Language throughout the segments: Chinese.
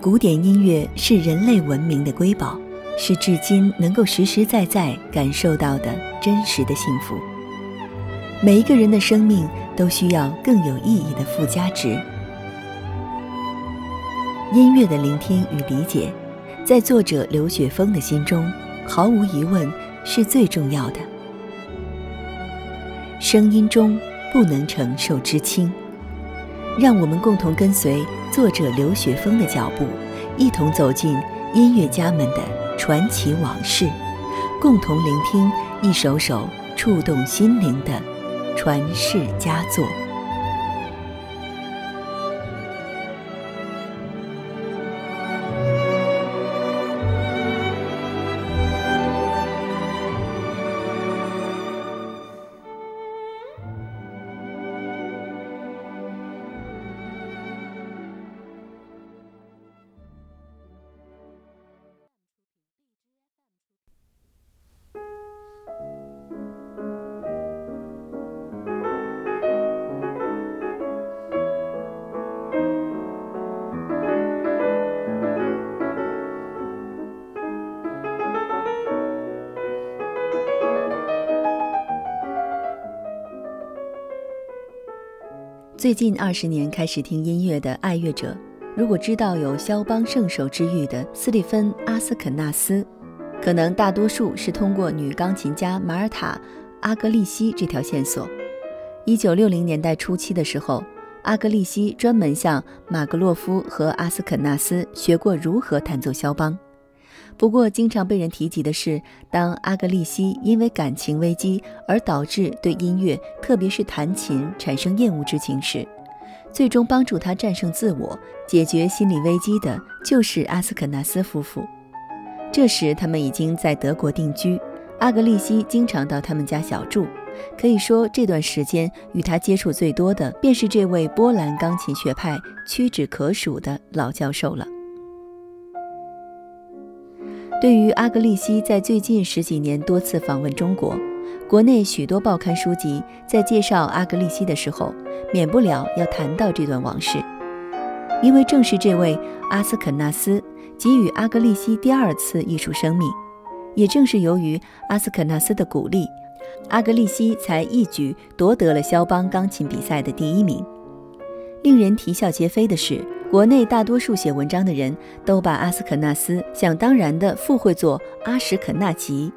古典音乐是人类文明的瑰宝，是至今能够实实在在感受到的真实的幸福。每一个人的生命都需要更有意义的附加值。音乐的聆听与理解，在作者刘雪峰的心中，毫无疑问是最重要的。声音中不能承受之轻，让我们共同跟随作者刘雪峰的脚步，一同走进音乐家们的传奇往事，共同聆听一首首触动心灵的传世佳作。最近二十年开始听音乐的爱乐者，如果知道有肖邦圣手之誉的斯蒂芬·阿斯肯纳斯，可能大多数是通过女钢琴家马尔塔·阿格利西这条线索。一九六零年代初期的时候，阿格利西专门向马格洛夫和阿斯肯纳斯学过如何弹奏肖邦。不过，经常被人提及的是，当阿格利西因为感情危机而导致对音乐，特别是弹琴产生厌恶之情时，最终帮助他战胜自我、解决心理危机的，就是阿斯肯纳斯夫妇。这时，他们已经在德国定居，阿格利西经常到他们家小住。可以说，这段时间与他接触最多的，便是这位波兰钢琴学派屈指可数的老教授了。对于阿格利西在最近十几年多次访问中国，国内许多报刊书籍在介绍阿格利西的时候，免不了要谈到这段往事，因为正是这位阿斯肯纳斯给予阿格利西第二次艺术生命，也正是由于阿斯肯纳斯的鼓励，阿格利西才一举夺得了肖邦钢琴比赛的第一名。令人啼笑皆非的是。国内大多数写文章的人都把阿斯肯纳斯想当然地附会作阿什肯纳吉，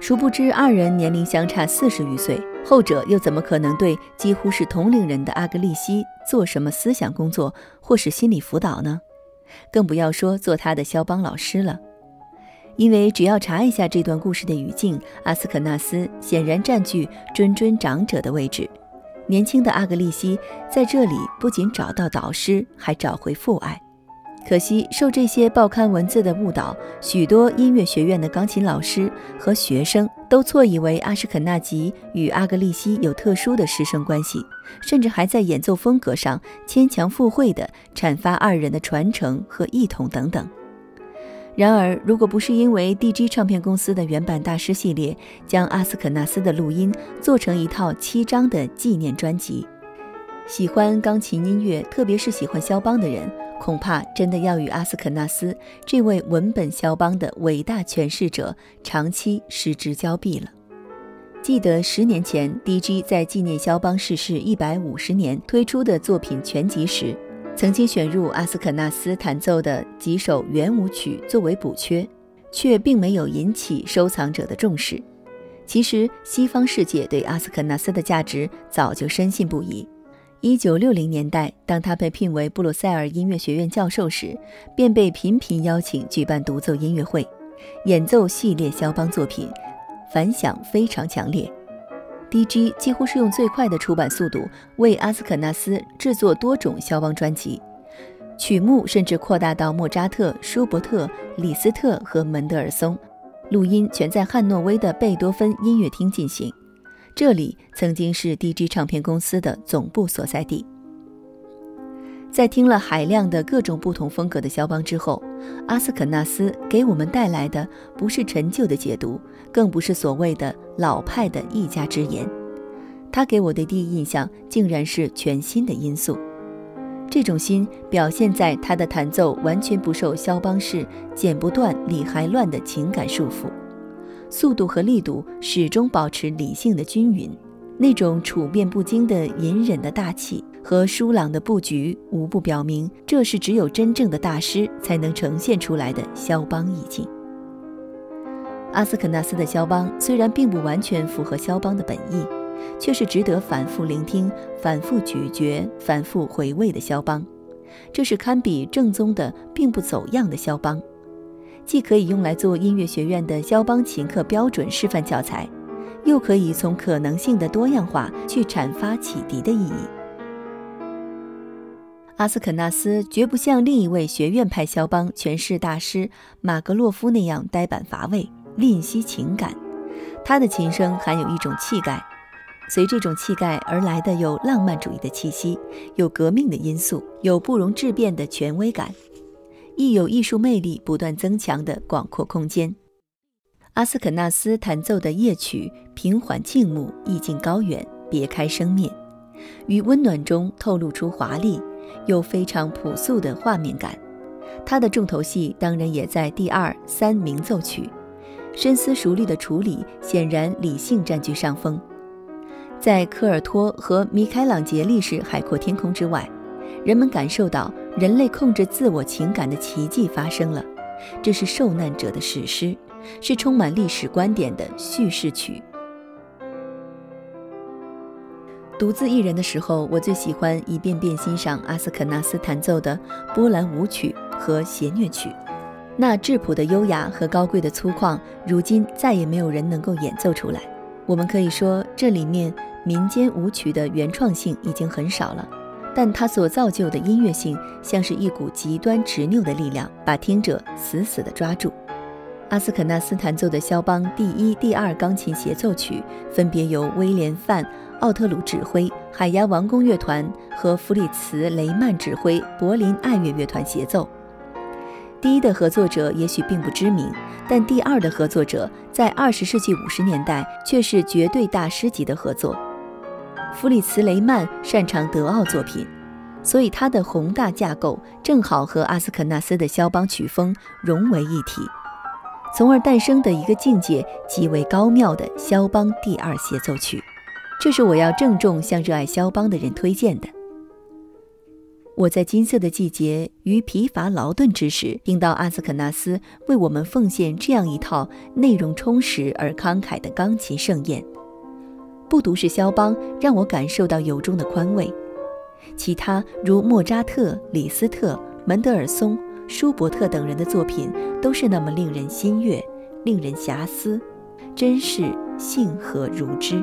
殊不知二人年龄相差四十余岁，后者又怎么可能对几乎是同龄人的阿格利西做什么思想工作或是心理辅导呢？更不要说做他的肖邦老师了。因为只要查一下这段故事的语境，阿斯肯纳斯显然占据谆谆长者的位置。年轻的阿格利西在这里不仅找到导师，还找回父爱。可惜受这些报刊文字的误导，许多音乐学院的钢琴老师和学生都错以为阿什肯纳吉与阿格利西有特殊的师生关系，甚至还在演奏风格上牵强附会地阐发二人的传承和异同等等。然而，如果不是因为 DG 唱片公司的原版大师系列将阿斯肯纳斯的录音做成一套七张的纪念专辑，喜欢钢琴音乐，特别是喜欢肖邦的人，恐怕真的要与阿斯肯纳斯这位文本肖邦的伟大诠释者长期失之交臂了。记得十年前 DG 在纪念肖邦逝世一百五十年推出的作品全集时。曾经选入阿斯肯纳斯弹奏的几首圆舞曲作为补缺，却并没有引起收藏者的重视。其实，西方世界对阿斯肯纳斯的价值早就深信不疑。一九六零年代，当他被聘为布鲁塞尔音乐学院教授时，便被频频邀请举办独奏音乐会，演奏系列肖邦作品，反响非常强烈。D.G. 几乎是用最快的出版速度为阿斯肯纳斯制作多种肖邦专辑，曲目甚至扩大到莫扎特、舒伯特、李斯特和门德尔松，录音全在汉诺威的贝多芬音乐厅进行。这里曾经是 D.G. 唱片公司的总部所在地。在听了海量的各种不同风格的肖邦之后，阿斯肯纳斯给我们带来的不是陈旧的解读，更不是所谓的老派的一家之言，他给我的第一印象竟然是全新的因素。这种心表现在他的弹奏完全不受肖邦式剪不断理还乱的情感束缚，速度和力度始终保持理性的均匀，那种处变不惊的隐忍的大气和疏朗的布局，无不表明这是只有真正的大师才能呈现出来的肖邦意境。阿斯肯纳斯的肖邦虽然并不完全符合肖邦的本意。却是值得反复聆听、反复咀嚼、反复回味的肖邦。这是堪比正宗的、并不走样的肖邦，既可以用来做音乐学院的肖邦琴课标准示范教材，又可以从可能性的多样化去阐发启迪的意义。阿斯肯纳斯绝不像另一位学院派肖邦诠释大师马格洛夫那样呆板乏味、吝惜情感，他的琴声含有一种气概。随这种气概而来的有浪漫主义的气息，有革命的因素，有不容置辩的权威感，亦有艺术魅力不断增强的广阔空间。阿斯肯纳斯弹奏的夜曲平缓静穆，意境高远，别开生面，于温暖中透露出华丽又非常朴素的画面感。他的重头戏当然也在第二、三鸣奏曲，深思熟虑的处理显然理性占据上风。在科尔托和米开朗杰利式海阔天空之外，人们感受到人类控制自我情感的奇迹发生了。这是受难者的史诗，是充满历史观点的叙事曲。独自一人的时候，我最喜欢一遍遍欣赏阿斯肯纳斯弹奏的波兰舞曲和弦乐曲，那质朴的优雅和高贵的粗犷，如今再也没有人能够演奏出来。我们可以说，这里面。民间舞曲的原创性已经很少了，但它所造就的音乐性像是一股极端执拗的力量，把听者死死地抓住。阿斯肯纳斯弹奏的肖邦第一、第二钢琴协奏曲，分别由威廉·范·奥特鲁指挥，海牙王宫乐团和弗里茨·雷曼指挥，柏林爱乐乐团协奏。第一的合作者也许并不知名，但第二的合作者在二十世纪五十年代却是绝对大师级的合作。弗里茨·雷曼擅长德奥作品，所以他的宏大架构正好和阿斯肯纳斯的肖邦曲风融为一体，从而诞生的一个境界极为高妙的肖邦第二协奏曲。这是我要郑重向热爱肖邦的人推荐的。我在金色的季节于疲乏劳顿之时，听到阿斯肯纳斯为我们奉献这样一套内容充实而慷慨的钢琴盛宴。不独是肖邦让我感受到由衷的宽慰，其他如莫扎特、李斯特、门德尔松、舒伯特等人的作品都是那么令人心悦、令人遐思，真是幸何如之。